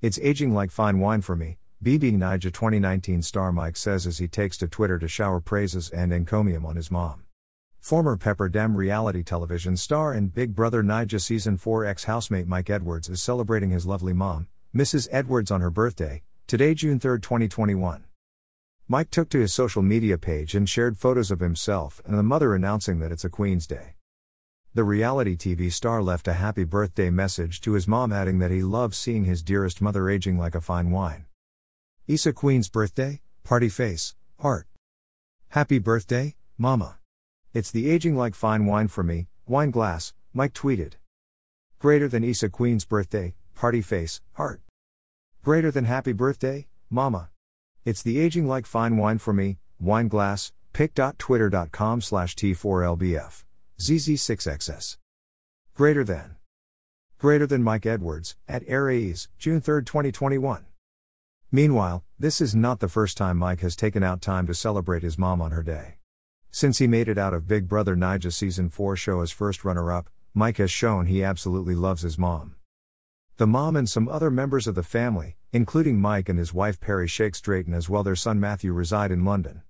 It's aging like fine wine for me, BB Naija 2019 star Mike says as he takes to Twitter to shower praises and encomium on his mom. Former Pepper Dem reality television star and Big Brother Naija Season 4 ex housemate Mike Edwards is celebrating his lovely mom, Mrs. Edwards, on her birthday, today, June 3, 2021. Mike took to his social media page and shared photos of himself and the mother announcing that it's a Queen's Day. The reality TV star left a happy birthday message to his mom, adding that he loves seeing his dearest mother aging like a fine wine. Isa Queen's birthday, party face, heart. Happy birthday, Mama. It's the aging like fine wine for me, wine glass, Mike tweeted. Greater than Isa Queen's birthday, party face, heart. Greater than happy birthday, Mama. It's the aging like fine wine for me, wine glass, pic.twitter.com slash T4LBF, ZZ6XS. Greater than. Greater than Mike Edwards, at Aries, June 3, 2021. Meanwhile, this is not the first time Mike has taken out time to celebrate his mom on her day. Since he made it out of Big Brother Naija Season 4 show as first runner up, Mike has shown he absolutely loves his mom. The mom and some other members of the family, including Mike and his wife Perri Shakes Drayton as well their son Matthew reside in London.